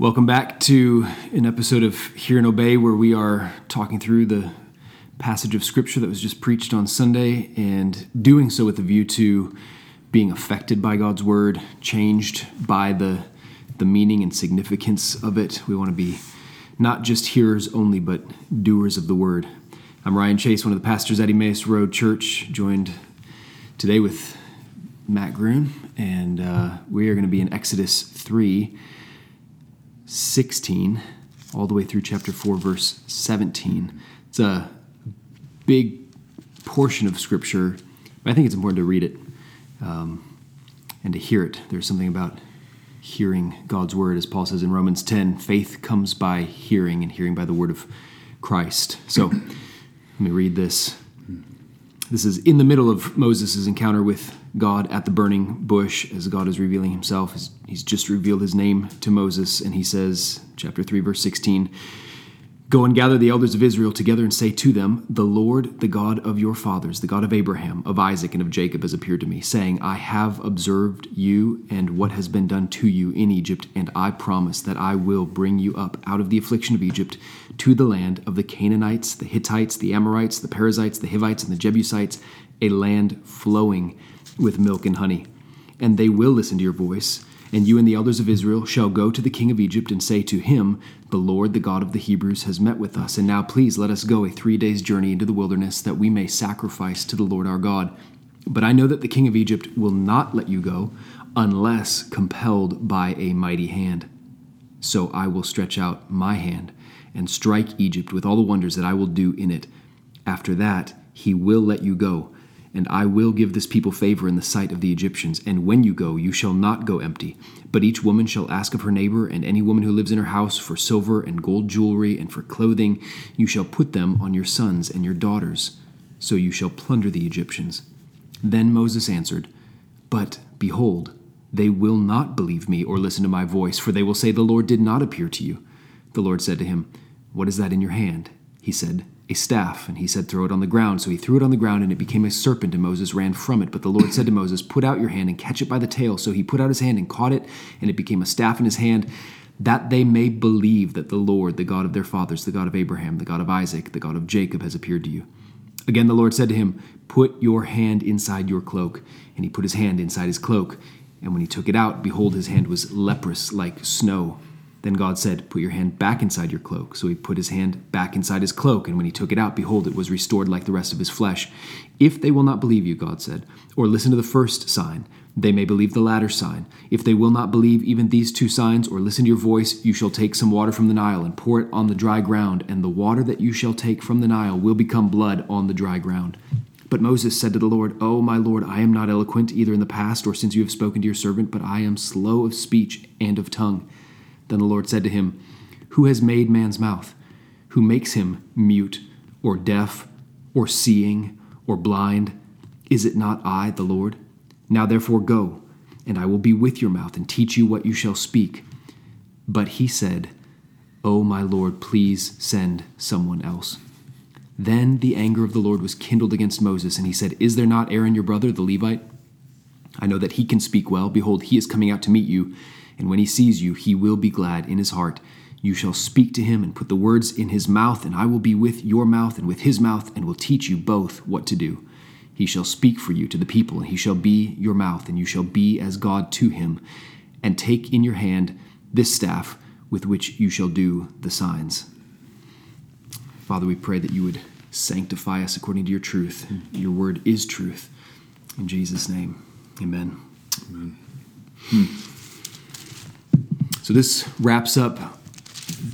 Welcome back to an episode of Hear and Obey where we are talking through the passage of scripture that was just preached on Sunday and doing so with a view to being affected by God's word, changed by the the meaning and significance of it. We want to be not just hearers only, but doers of the word. I'm Ryan Chase, one of the pastors at Emmaus Road Church, joined today with Matt Groon, and uh, we are going to be in Exodus 3 16 all the way through chapter 4, verse 17. It's a big portion of Scripture, I think it's important to read it um, and to hear it. There's something about hearing God's word, as Paul says in Romans 10 faith comes by hearing, and hearing by the word of Christ. So let me read this. This is in the middle of Moses' encounter with God at the burning bush as God is revealing himself. He's just revealed his name to Moses, and he says, chapter 3, verse 16, Go and gather the elders of Israel together and say to them, The Lord, the God of your fathers, the God of Abraham, of Isaac, and of Jacob, has appeared to me, saying, I have observed you and what has been done to you in Egypt, and I promise that I will bring you up out of the affliction of Egypt to the land of the Canaanites, the Hittites, the Amorites, the Perizzites, the Hivites, and the Jebusites, a land flowing with milk and honey. And they will listen to your voice and you and the elders of Israel shall go to the king of Egypt and say to him, The Lord, the God of the Hebrews, has met with us. And now please let us go a three days' journey into the wilderness, that we may sacrifice to the Lord our God. But I know that the king of Egypt will not let you go unless compelled by a mighty hand. So I will stretch out my hand and strike Egypt with all the wonders that I will do in it. After that, he will let you go and I will give this people favor in the sight of the Egyptians. And when you go, you shall not go empty. But each woman shall ask of her neighbor, and any woman who lives in her house, for silver and gold jewelry, and for clothing. You shall put them on your sons and your daughters. So you shall plunder the Egyptians. Then Moses answered, But behold, they will not believe me or listen to my voice, for they will say, The Lord did not appear to you. The Lord said to him, What is that in your hand? He said, a staff, and he said, Throw it on the ground. So he threw it on the ground, and it became a serpent, and Moses ran from it. But the Lord said to Moses, Put out your hand and catch it by the tail. So he put out his hand and caught it, and it became a staff in his hand, that they may believe that the Lord, the God of their fathers, the God of Abraham, the God of Isaac, the God of Jacob, has appeared to you. Again, the Lord said to him, Put your hand inside your cloak. And he put his hand inside his cloak. And when he took it out, behold, his hand was leprous like snow. Then God said, Put your hand back inside your cloak. So he put his hand back inside his cloak, and when he took it out, behold, it was restored like the rest of his flesh. If they will not believe you, God said, or listen to the first sign, they may believe the latter sign. If they will not believe even these two signs, or listen to your voice, you shall take some water from the Nile and pour it on the dry ground, and the water that you shall take from the Nile will become blood on the dry ground. But Moses said to the Lord, Oh, my Lord, I am not eloquent either in the past or since you have spoken to your servant, but I am slow of speech and of tongue. Then the Lord said to him, Who has made man's mouth? Who makes him mute, or deaf, or seeing, or blind? Is it not I, the Lord? Now therefore go, and I will be with your mouth, and teach you what you shall speak. But he said, O my Lord, please send someone else. Then the anger of the Lord was kindled against Moses, and he said, Is there not Aaron your brother, the Levite? I know that he can speak well. Behold, he is coming out to meet you and when he sees you, he will be glad in his heart. You shall speak to him and put the words in his mouth, and I will be with your mouth and with his mouth, and will teach you both what to do. He shall speak for you to the people, and he shall be your mouth, and you shall be as God to him. And take in your hand this staff with which you shall do the signs. Father, we pray that you would sanctify us according to your truth. Your word is truth. In Jesus' name, amen. Amen. Hmm. So this wraps up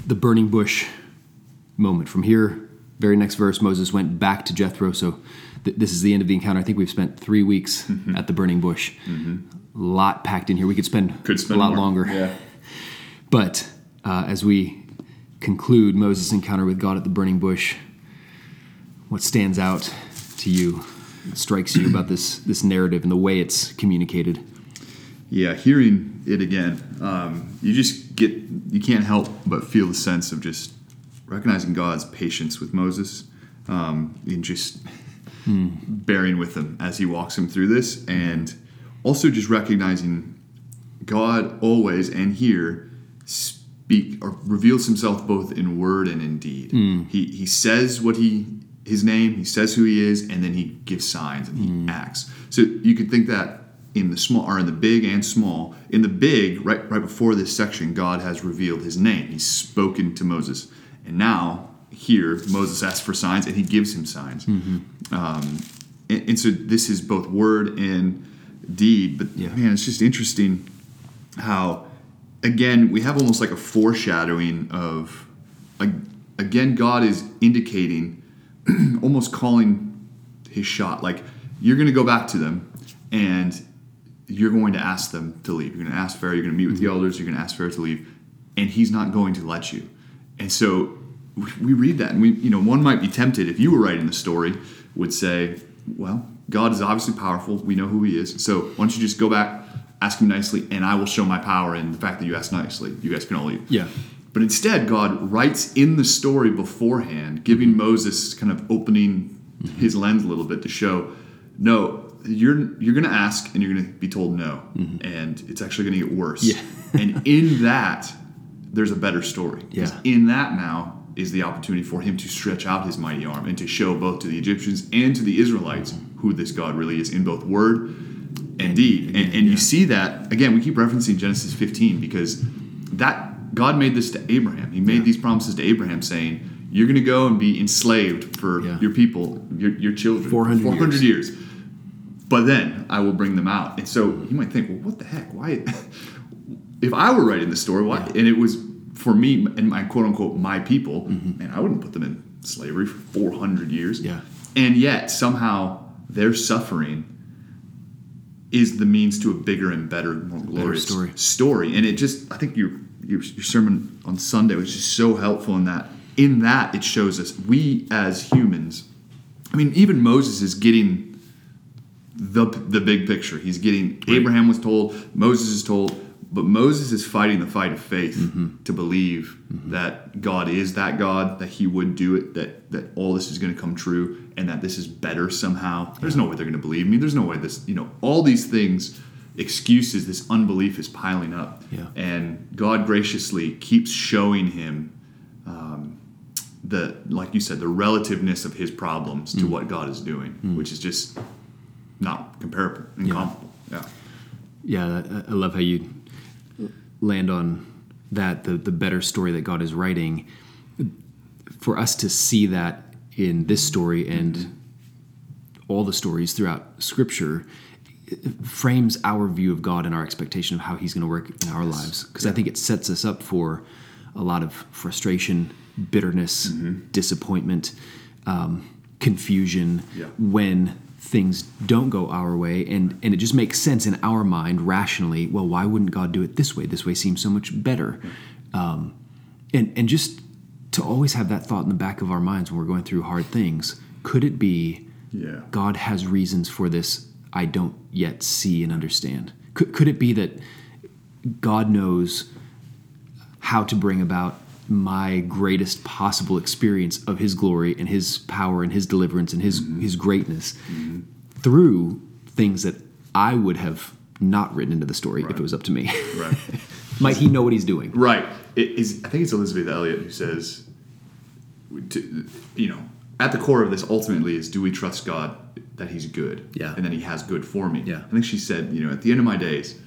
the burning bush moment. From here, very next verse, Moses went back to Jethro. So th- this is the end of the encounter. I think we've spent three weeks mm-hmm. at the burning bush. Mm-hmm. A lot packed in here. We could spend, could spend a lot more. longer. Yeah. But uh, as we conclude Moses' encounter with God at the burning bush, what stands out to you, strikes you about this this narrative and the way it's communicated? Yeah, hearing it again, um, you just get you can't help but feel the sense of just recognizing God's patience with Moses um, and just hmm. bearing with him as he walks him through this, and also just recognizing God always and here be or reveals himself both in word and in deed. He he says what he his name, he says who he is, and then he gives signs and he acts. So you could think that in the small or in the big and small. In the big, right right before this section, God has revealed his name. He's spoken to Moses. And now here Moses asks for signs and he gives him signs. Um, and, and so this is both word and deed. But Yeah. man, it's just interesting how again we have almost like a foreshadowing of like again god is indicating almost calling his shot like you're going to go back to them and you're going to ask them to leave. You're going to ask pharaoh you're going to meet with the mm-hmm. elders you're going to ask pharaoh to leave and he's not going to let you. And so we- read that and we you know one might be tempted if you were writing the story would say well god is obviously powerful. We know who he is. So why don't you just go back ask him nicely and i will show my power in the fact that you asked nicely. You guys can all leave. Yeah. but instead, God writes in the story beforehand, giving mm-hmm. Moses kind of opening mm-hmm. his lens a little bit to show, no, you're you're going to ask and you're going to be told no, mm-hmm. and it's actually going to get worse. Yeah. and in that, there's a better story. Yeah. In that now is the opportunity for him to stretch out his mighty arm and to show both to the Egyptians and to the Israelites mm-hmm. who this God really is in both word and deed. And, and you see that again. We keep referencing Genesis 15 because that God made this to Abraham. He made these promises to Abraham, saying, "You're going to go and be enslaved for Yeah. your people, your, your children, 400 for 400 years. But then I will bring them out." And so you might think, "Well, what the heck? Why?" if I were writing the story, why? And it was for me and my quote unquote my people, mm-hmm. and I wouldn't put them in slavery for 400 years. Yeah. And yet somehow their suffering is the means to a bigger and better, more glorious story. story. And it just, I think your, your your sermon on Sunday was just so helpful in that. In that, it shows us we as humans. I mean, even Moses is getting the the big picture. He's getting Abraham was told, Moses is told, but Moses is fighting the fight of faith mm-hmm. to believe mm-hmm. that God is that God, that He would do it, that that all this is going to come true, and that this is better somehow. There's no way they're going to believe me. There's no way this, you know, all these things, excuses, this unbelief is piling up, Yeah. and God graciously keeps showing him um, the, like you said, the relativeness of His problems to mm. what God is doing, mm. which is just comparable, incomparable. Yeah. Yeah, I- I love how you land on that the the better story that God is writing. For us to see that in this story and all the stories throughout Scripture frames our view of God and our expectation of how He's going to work in our lives. Because I think it sets us up for a lot of frustration, bitterness, disappointment, um, confusion Yeah. when things don't go our way and and it just makes sense in our mind rationally well why wouldn't god do it this way? This way seems so much better. Um, and and just to always have that thought in the back of our minds when we're going through hard things could it be Yeah. god has reasons for this i don't yet see and understand? Could, could it be that god knows how to bring about my greatest possible experience of his glory and his power and his deliverance and his mm-hmm. his greatness mm-hmm. through things that I would have not written into the story if it was up to me. Right. Might he know what he's doing? Right. It is. I think it's Elisabeth Elliot who says, to, you know, at the core of this ultimately is, do we trust God that He's good? Yeah. And that He has good for me. Yeah. I think she said, you know, at the end of my days,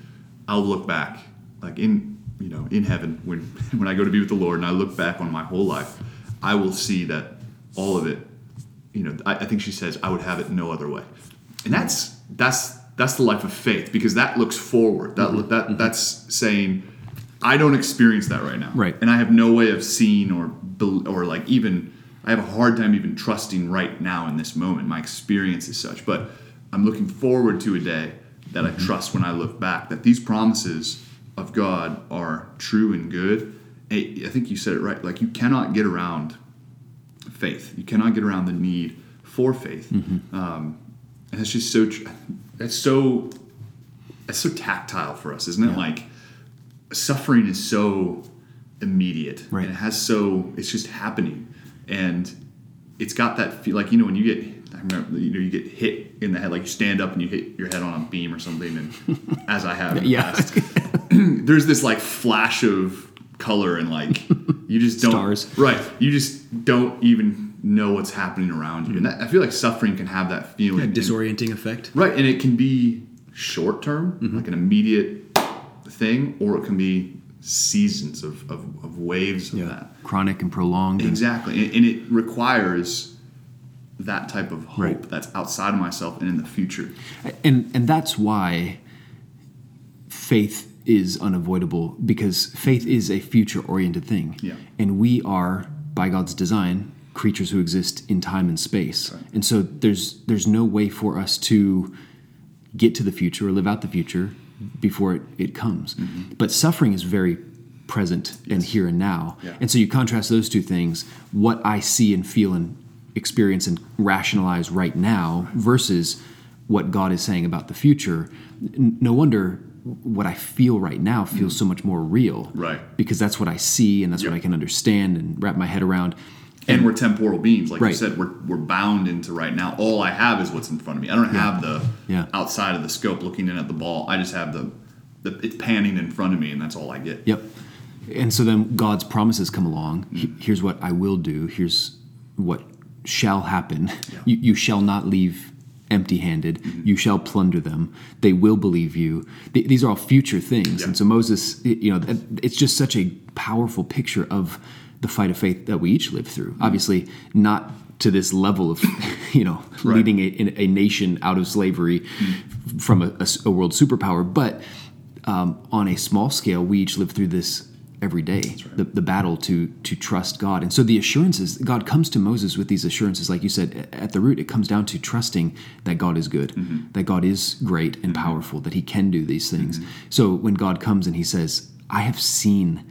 I'll look back, like in, you know, in heaven when when I go to be with the Lord, and I look back on my whole life, I will see that all of it. You know, I, I think she says, I would have it no other way, and that's that's that's the life of faith because that looks forward. That Mm-hmm. that that's saying. I don't experience that right now. Right. And I have no way of seeing or or like even I have a hard time even trusting right now in this moment. My experience is such, but I'm looking forward to a day that I trust when I look back that these promises of God are true and good. I I think you said it right. Like you cannot get around faith. You cannot get around the need for faith. Um, and it's just so. Tr- it's so. It's so tactile for us, isn't it? Yeah. Like suffering is so immediate Right. and it has so it's just happening and it's got that feel like you know when you get I remember you know you get hit in the head like you stand up and you hit your head on a beam or something and as I have in the Yeah. there's this like flash of color and like you just don't Stars. right. You just don't even know what's happening around you, and that, I feel like suffering can have that feeling. A And- disorienting effect. Right, and it can be short term, Mm-hmm. like an immediate thing, or it can be seasons of, of, of waves of that. Chronic and prolonged. Exactly, and, and it requires that type of hope Right. that's outside of myself and in the future. and and that's why faith is unavoidable because faith is a future oriented thing. Yeah. and we are by god's design creatures who exist in time and space. Right. and so there's there's no way for us to get to the future or live out the future before it, it comes. Mm-hmm. But suffering is very present and here and now. Yeah. and so you contrast those two things what i see and feel and experience and rationalize right now versus what god is saying about the future. No wonder what i feel right now feels so much more real Right. because that's what i see and that's what i can understand and wrap my head around And we're temporal beings, like you said. We're, we're bound into right now. All I have is what's in front of me. I don't have the Yeah. outside of the scope looking in at the ball. I just have the, the it's panning in front of me, and that's all I get. Yep. And so then God's promises come along. Mm-hmm. He- Here's what I will do. Here's what shall happen. You, you shall not leave empty handed. Mm-hmm. You shall plunder them. They will believe you. Th- these are all future things. Yeah. And so Moses, you know, it's just such a powerful picture of the fight of faith that we each live through. Mm-hmm. Obviously, not to this level of, you know, Right. leading a, a nation out of slavery mm-hmm. from a world superpower, but um, on a small scale, we each live through this every day. The, the battle to to trust God, and so the assurances God comes to Moses with these assurances, like you said, at the root, it comes down to trusting that God is good, mm-hmm. that God is great and mm-hmm. powerful, that He can do these things. Mm-hmm. So when God comes and He says, "I have seen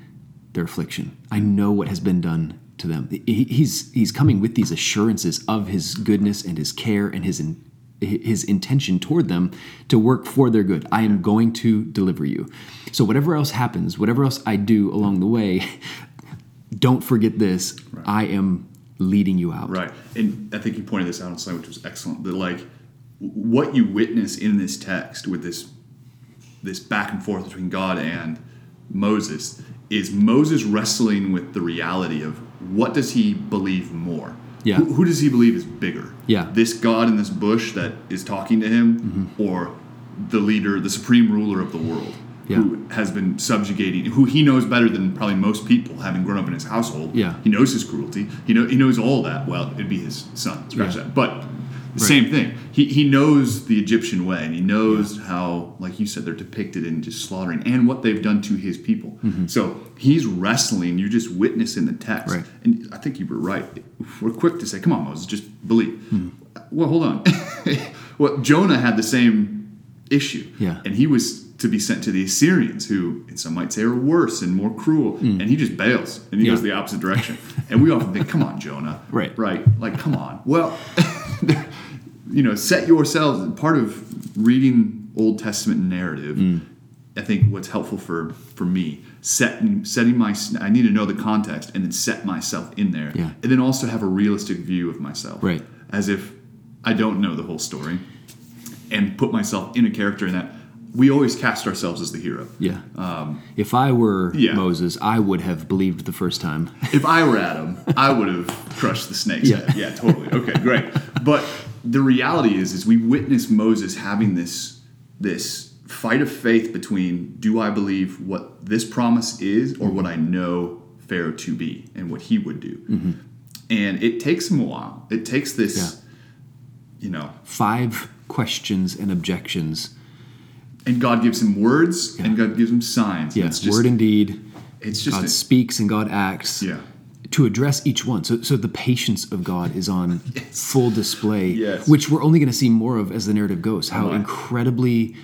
their affliction. I know what has been done to them." He- He's He's coming with these assurances of His goodness and His care and His in, his intention toward them to work for their good. I am going to deliver you. So whatever else happens, whatever else I do along the way, don't forget this. I am leading you out. Right. And I think you pointed this out on something which was excellent. That like what you witness in this text with this this back and forth between God and Moses is Moses wrestling with the reality of what does he believe more? Yeah. Who, who does he believe is bigger? Yeah. This God in this bush that is talking to him Mm-hmm. or the leader, the supreme ruler of the world Yeah. who has been subjugating, who he knows better than probably most people having grown up in his household. Yeah. He knows his cruelty. He know he knows all that. Well, it'd be his son. Scratch Yeah. that. But the same thing. He he knows the Egyptian way, and he knows how, like you said, they're depicted in just slaughtering and what they've done to his people. Mm-hmm. So he's wrestling. You just witness in the text, Right. and I think you were right. We're quick to say, "Come on, Moses, just believe." Mm-hmm. Well, hold on. well, Jonah had the same issue, Yeah. and he was to be sent to the Assyrians, who and some might say are worse and more cruel, mm. and he just bails and he Yeah. goes the opposite direction. and we often think, "Come on, Jonah." Right. Right. Like, come on. Well, you know, set yourselves. Part of reading Old Testament narrative, Mm. I think what's helpful for for me setting setting my I need to know the context and then set myself in there, Yeah. and then also have a realistic view of myself, Right. As if I don't know the whole story, and put myself in a character in that. We always cast ourselves as the hero. Yeah. if I were Um, yeah. Moses, I would have believed the first time. if I were Adam, I would have crushed the snake's Yeah. head. Yeah, totally. Okay, great. But the reality is, is we witness Moses having this this fight of faith between do I believe what this promise is or what I know Pharaoh to be and what he would do. Mm-hmm. And it takes him a while. It takes this, you know, Five questions and objections. and God gives him words and God gives him signs. Yeah. Word and deed. it's just God a- speaks and God acts. yeah. To address each one. So, so the patience of God is on full display, Yes. which we're only going to see more of as the narrative goes. How Oh, incredibly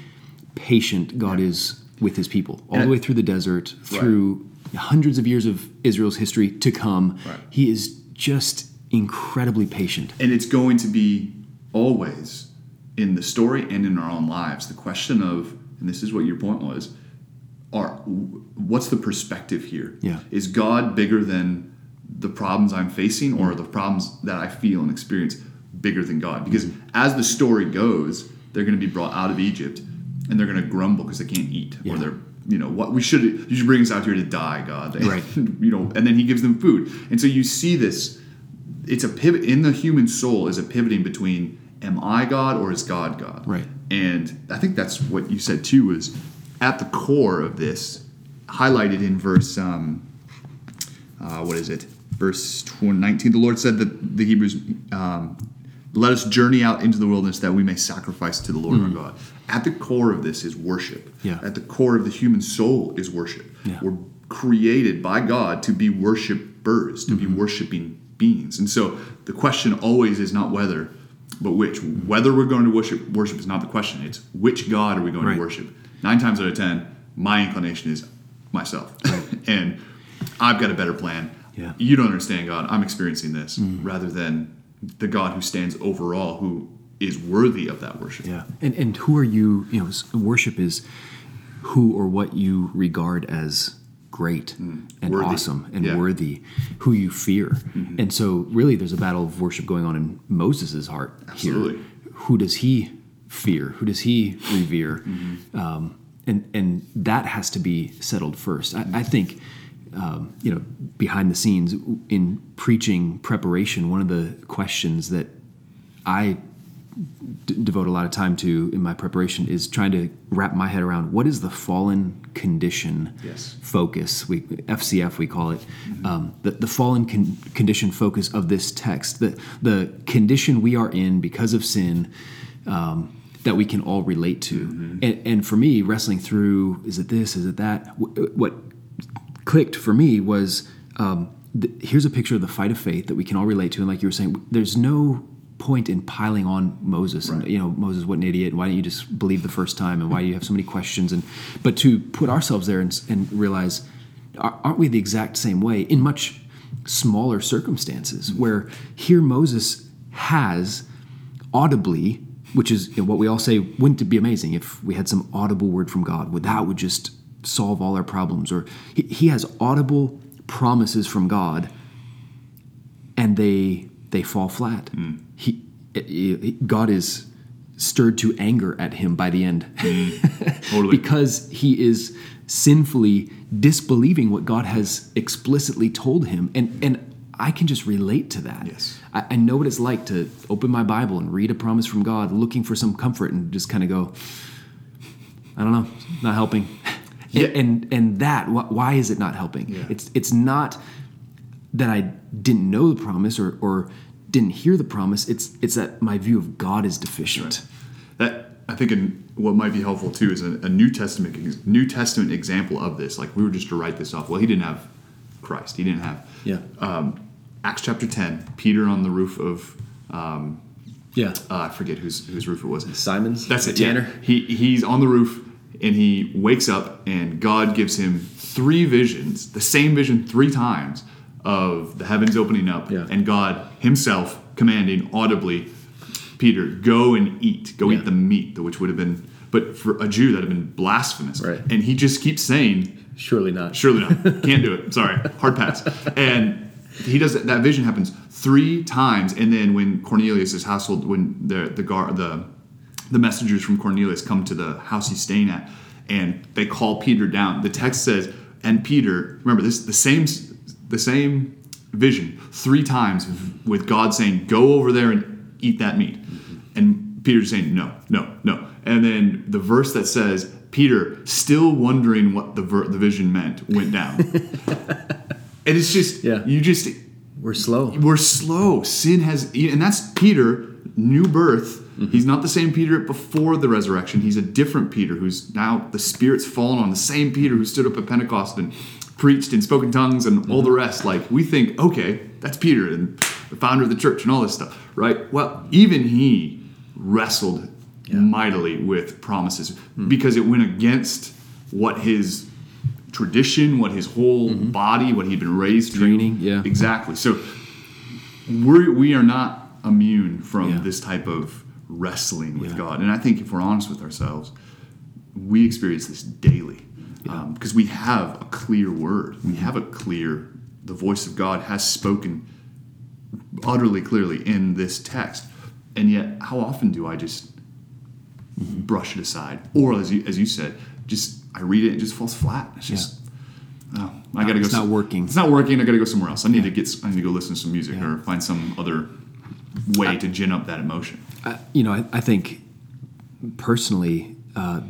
patient God is with His people, all And the way through the desert, through hundreds of years of Israel's history to come. Right. He is just incredibly patient. And it's going to be always in the story and in our own lives the question of, and this is what your point was, are what's the perspective here? Yeah. Is God bigger than the problems I'm facing, or the problems that I feel and experience bigger than God? Because as the story goes, they're going to be brought out of Egypt, and they're going to grumble because they can't eat, Yeah. or they're you know what we should you should bring us out here to die, God. Right. you know, and then he gives them food, and so you see this. It's a pivot in the human soul is a pivoting between am I God or is God God? Right. And I think that's what you said too was at the core of this, highlighted in verse um, uh, what is it? Verse 20, 19. The Lord said that the Hebrews, um, let us journey out into the wilderness that we may sacrifice to the Lord our God. At the core of this is worship. Yeah. At the core of the human soul is worship. Yeah. We're created by God to be worshipers, to be worshiping beings. And so the question always is not whether, but which. Whether we're going to worship worship is not the question. It's which God are we going Right. to worship? Nine times out of ten, my inclination is myself. and I've got a better plan. Yeah. You don't understand God. I'm experiencing this rather than the God who stands over all, who is worthy of that worship. Yeah. And and who are you? You know, worship is who or what you regard as great and Mm. Worthy. awesome and Yeah. Mm-hmm. worthy, who you fear. And so, really, there's a battle of worship going on in Moses' heart Absolutely. here. Who does he fear? Who does he revere? Mm-hmm. Um, and and that has to be settled first. I, I think. Um, you know, behind the scenes in preaching preparation, one of the questions that I d- devote a lot of time to in my preparation is trying to wrap my head around what is the fallen condition Yes. focus we FCF we call it um, the, the fallen con- condition focus of this text. The the condition we are in because of sin um, that we can all relate to. And, and for me wrestling through is it this is it that Wh- what clicked for me was um, th- here's a picture of the fight of faith that we can all relate to. And like you were saying there's no point in piling on moses and you know moses what an idiot and why don't you just believe the first time and why do you have so many questions? And but to put ourselves there and, and realize aren't we the exact same way in much smaller circumstances where here moses has audibly which is you know, what we all say wouldn't it be amazing if we had some audible word from god would that would just solve all our problems or he, he has audible promises from god and they they fall flat. Mm. He, he- god is stirred to anger at him by the end. Mm. Totally. because he is sinfully disbelieving what god has explicitly told him and and i can just relate to that. Yes. I, I know what it's like to open my bible and read a promise from god looking for some comfort and just kind of go i don't know not helping Yeah. and, and that why is it not helping Yeah. it's it's not that I didn't know the promise or, or didn't hear the promise. It's it's that my view of God is deficient. That I think in, what might be helpful too is a, a New Testament New Testament example of this. Like we were just to write this off. Well, he didn't have Christ. He didn't have Yeah. um, Acts chapter ten. Peter on the roof of um, Yeah. uh, I forget whose whose roof it was. Simon's. That's it. Tanner. Yeah. He he's on the roof and he wakes up and God gives him three visions, the same vision three times of the heavens opening up Yeah. and God himself commanding audibly, Peter, go and eat, go Yeah. eat the meat, which would have been, but for a Jew that would have been blasphemous. Right. And he just keeps saying, Surely not. Surely not. Can't do it. Sorry. Hard pass. And he does that. That vision happens three times, and then when Cornelius's household, when the the guard, the the messengers from Cornelius come to the house he's staying at, and they call Peter down. The text says, and Peter, remember this, the same the same vision three times with God saying, "Go over there and eat that meat," and Peter's saying, "No, no, no." And then the verse that says, Peter, still wondering what the ver- the vision meant, went down. and it's just, Yeah. you just We're slow. we're slow. Sin has, and that's Peter, new birth. Mm-hmm. He's not the same Peter before the resurrection. He's a different Peter who's now the Spirit's fallen on the same Peter who stood up at Pentecost and preached and spoke in spoken tongues and all the mm-hmm. rest. Like we think, okay, that's Peter and the founder of the church and all this stuff, right? Well, even he wrestled mightily with promises hmm. because it went against what his tradition, what his whole mm-hmm. body, what he'd been raised Training, to. yeah. Exactly. So we're, we are not immune from Yeah. this type of wrestling with Yeah. God. And I think if we're honest with ourselves, we experience this daily because um, we have a clear word. We mm-hmm. have a clear, the voice of God has spoken utterly clearly in this text. And yet, how often do I just mm-hmm. brush it aside? Or, as you, as you said, just I read it and it just falls flat. It's just oh, I gotta go. it's not some- working. It's not working. I gotta go somewhere else. I need to get. I need to go listen to some music or find some other way to gin up that emotion. I, you know, I, I think personally, uh,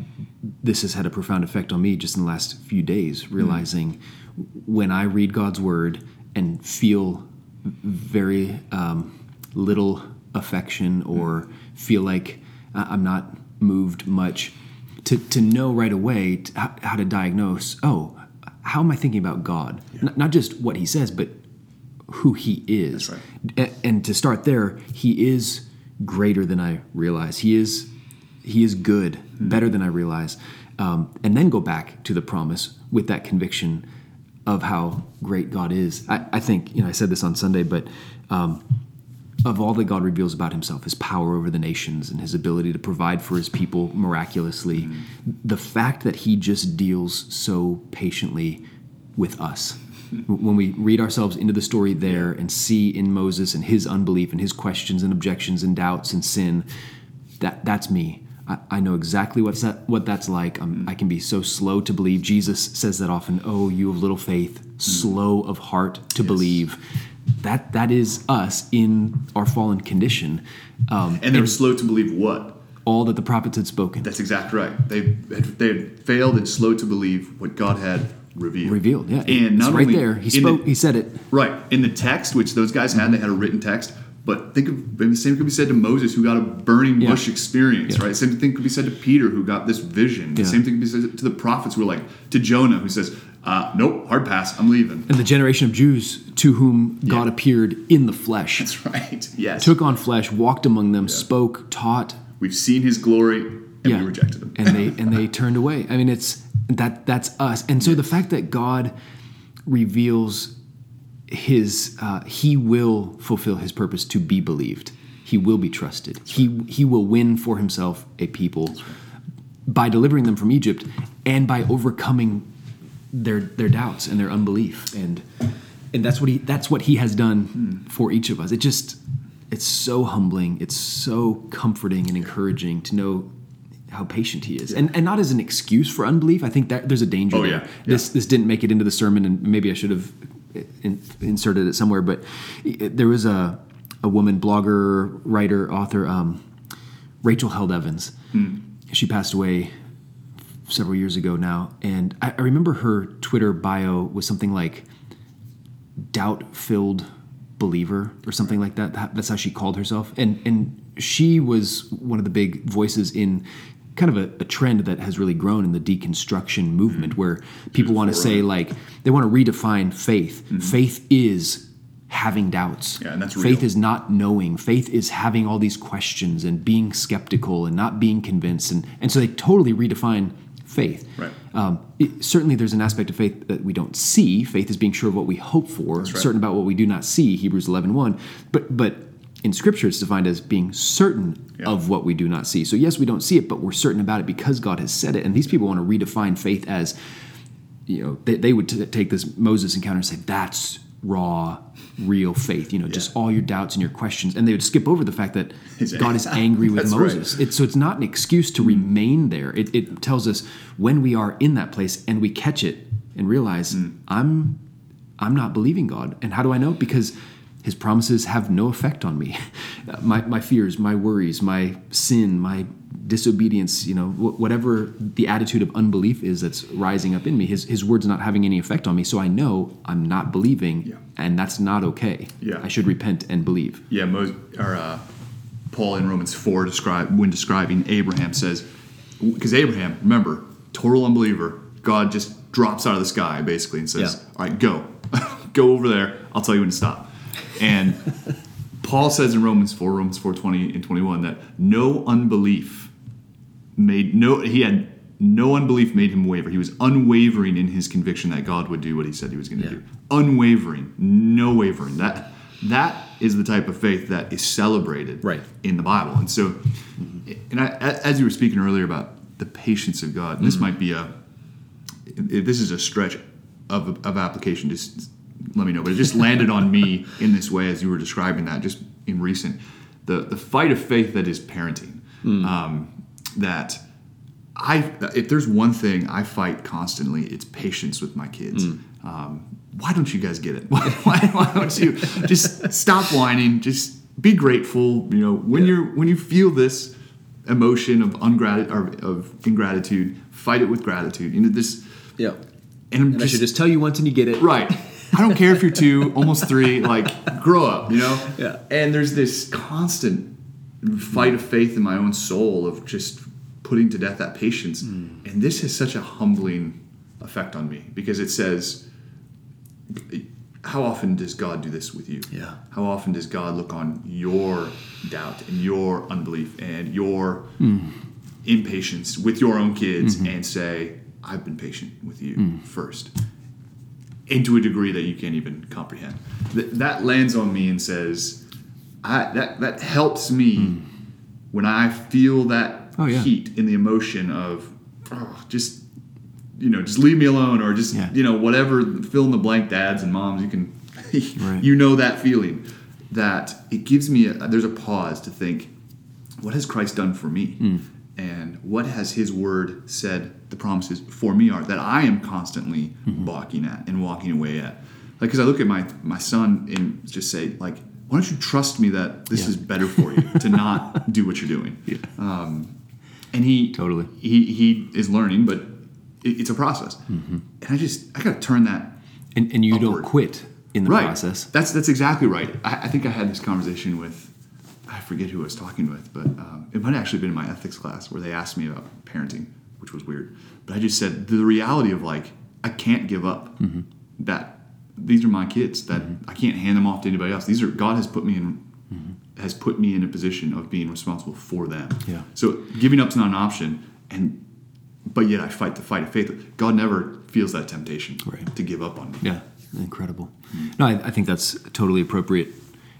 this has had a profound effect on me just in the last few days, realizing when I read God's word and feel very um, little affection or feel like I- I'm not moved much, to, to know right away t- how, to diagnose, oh, how am I thinking about God? N- not just what he says, but who he is. A- And to start there, he is greater than I realize. He is he is good, better than I realize. Um, and then go back to the promise with that conviction of how great God is. I, I think, you know, I said this on Sunday, but um, of all that God reveals about himself, his power over the nations and his ability to provide for his people miraculously, the fact that he just deals so patiently with us. When we read ourselves into the story there and see in Moses and his unbelief and his questions and objections and doubts and sin, that that's me. I, I know exactly what's that, what that's like. I can be so slow to believe. Jesus says that often. Oh, you of little faith, slow of heart to believe. That that is us in our fallen condition. Um, And they were slow to believe what? all that the prophets had spoken, That's exactly right. They had, they had failed and slow to believe what God had revealed. revealed. Yeah, and it's not right only there. He in the- spoke. he said it. Right. In the text, which those guys had, they had a written text. But think of the same could be said to Moses, who got a burning Yeah. bush experience, Yeah. right? Same thing could be said to Peter, who got this vision. The Yeah. same thing could be said to the prophets, who were like to Jonah, who says, uh, "Nope, hard pass, I'm leaving." And the generation of Jews to whom God appeared in the flesh, That's right. Yes. took on flesh, walked among them, spoke, taught, We've seen His glory, and we rejected Him. and they and they turned away. I mean, it's that that's us. And so the fact that God reveals His, uh, He will fulfill His purpose to be believed. He will be trusted. He He will win for Himself a people by delivering them from Egypt and by overcoming their their doubts and their unbelief. And and that's what he that's what he has done for each of us. It just it's so humbling. It's so comforting and encouraging to know how patient he is. And and not as an excuse for unbelief. I think that there's a danger Oh, there. yeah. this this didn't make it into the sermon and maybe i should have in, inserted it somewhere but it- there was a a woman blogger writer author um, rachel held evans. She passed away several years ago now, and I, I remember her Twitter bio was something like "doubt-filled believer" or something like that. That- That's how she called herself, and and she was one of the big voices in kind of a, a trend that has really grown in the deconstruction movement, where people want to say like they want to redefine faith. Faith is having doubts. Yeah, and that's faith real. is not knowing. Faith is having all these questions and being skeptical and not being convinced. And, and so they totally redefine faith. Right. Um, it- certainly, there's an aspect of faith that we don't see. Faith is being sure of what we hope for, right. certain about what we do not see, Hebrews 11 1. But, but in Scripture, it's defined as being certain Yeah. of what we do not see. So, yes, we don't see it, but we're certain about it because God has said it. And these people want to redefine faith as, you know, they, they would t- take this Moses encounter and say, that's raw, real faith, you know, just all your doubts and your questions. And they would skip over the fact that He's- God is angry with right. Mm. Moses. It's, so it's not an excuse to remain there. It, it tells us when we are in that place and we catch it and realize Mm. I'm I'm not believing God. And how do I know? Because his promises have no effect on me. my, my fears, my worries, my sin, my disobedience, you know, wh- whatever the attitude of unbelief is that's rising up in me, his, his word's not having any effect on me. So I know I'm not believing, Yeah. and that's not okay. Yeah. I should repent and believe. Yeah, or uh, Paul in Romans four describe when describing Abraham says, because Abraham, remember, total unbeliever, God just drops out of the sky basically and says, Yeah. "All right, go, go over there. I'll tell you when to stop." And Paul says in Romans four, Romans four twenty and twenty one that no unbelief made no he had no unbelief made him waver. He was unwavering in his conviction that God would do what he said he was going to Yeah. do. Unwavering, no wavering. That that is the type of faith that is celebrated Right. in the Bible. And so, and I, as you were speaking earlier about the patience of God, and this mm. might be a this is a stretch of, of application. Just let me know. But it just landed on me in this way as you were describing that, just in recent the the fight of faith that is parenting. Um, that I if there's one thing I fight constantly, it's patience with my kids. Um, why don't you guys get it? Why, why, why don't you just stop whining? Just be grateful. You know, when you're when you feel this emotion of ungratitude or of ingratitude, fight it with gratitude. You know this, Yeah. and I'm And I should just tell you once and you get it. Right. I don't care if you're two, almost three, like grow up, you know? Yeah. And there's this constant fight of faith in my own soul of just putting to death that patience. Hmm. And this has such a humbling effect on me because it says, how often does God do this with you? Yeah. How often does God look on your doubt and your unbelief and your Hmm. impatience with your own kids Mm-hmm. and say, I've been patient with you Hmm. first? And to a degree that you can't even comprehend. Th- that lands on me and says, I, that, that helps me when I feel that. Oh, yeah. heat in the emotion of, oh, just you know, just leave me alone, or just Yeah. you know, whatever. Fill in the blank, dads and moms. You can, Right. you know that feeling. That it gives me. A, there's a pause to think, what has Christ done for me, Hmm. And what has His Word said? The promises for me are that I am constantly Mm-hmm. balking at and walking away at. Like, because I look at my my son and just say, like, why don't you trust me that this Yeah. is better for you to not do what you're doing? Yeah. and he Totally. he he is learning, but it, it's a process. Mm-hmm. And I just I got to turn that And, and you Upward. don't quit in the right. process. That's that's exactly right. I, I think I had this conversation with forget who I was talking with, but um, it might have actually been in my ethics class where they asked me about parenting, which was weird. But I just said the reality of like I can't give up Mm-hmm. that these are my kids that I can't hand them off to anybody else. These are God has put me in has put me in a position of being responsible for them. Yeah. So giving up's not an option, and but yet I fight the fight of faith. God never feels that temptation Right. to give up on me. Yeah, incredible. No, I, I think that's totally appropriate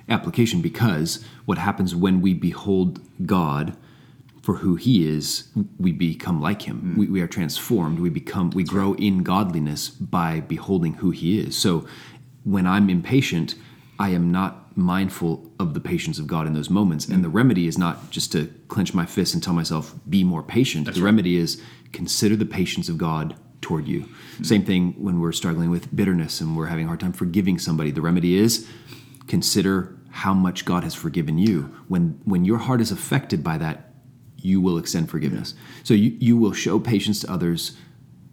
application because what happens when we behold God for who He is, we become like Him. Hmm. We, we are transformed. We become, we grow in godliness by beholding who He is. So when I'm impatient, I am not mindful of the patience of God in those moments. And hmm. the remedy is not just to clench my fist and tell myself, be more patient. the remedy is consider the patience of God toward you. Hmm. Same thing when we're struggling with bitterness and we're having a hard time forgiving somebody. The remedy is consider how much God has forgiven you. When when your heart is affected by that, you will extend forgiveness. So you, you will show patience to others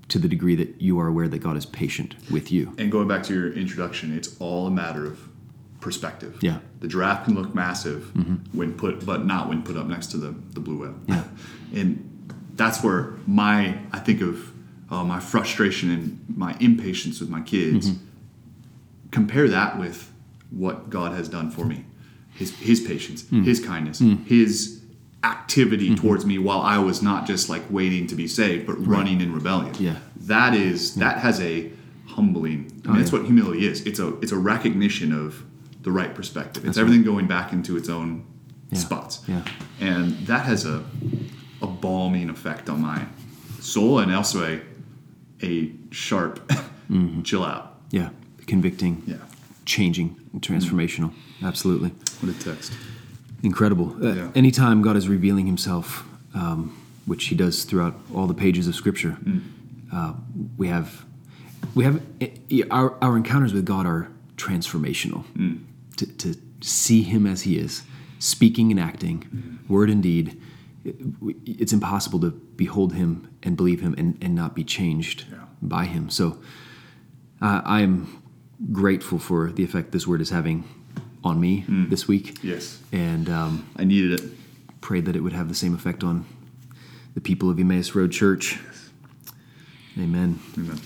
to the degree that you are aware that God is patient with you. And going back to your introduction, it's all a matter of perspective. Yeah. The giraffe can look massive when put, but not when put up next to the, the blue whale. Yeah. and that's where my, I think of uh, my frustration and my impatience with my kids. Compare that with what God has done for me. His, his patience, hmm. his kindness, hmm. his activity hmm. towards me while I was not just like waiting to be saved, but running in rebellion. Yeah. That is that has a humbling. Oh, I mean, that's yeah. what humility is. It's a it's a recognition of the right perspective. It's That's everything going back into its own Yeah. spots. Yeah. And that has a a balming effect on my soul and also a a sharp mm-hmm. chill out. Yeah. Convicting, Yeah. Changing, transformational. Absolutely. What a text. Incredible. Uh, Yeah. Anytime God is revealing Himself, um, which He does throughout all the pages of Scripture, uh, we have we have i- our our encounters with God are transformational. To, to see Him as He is, speaking and acting, word and deed, it- it's impossible to behold Him and believe Him and, and not be changed Yeah. by Him. So uh, I am grateful for the effect this word is having on me this week Yes. and um, I needed it. prayed that it would have the same effect on the people of Emmaus Road Church. Amen. Amen.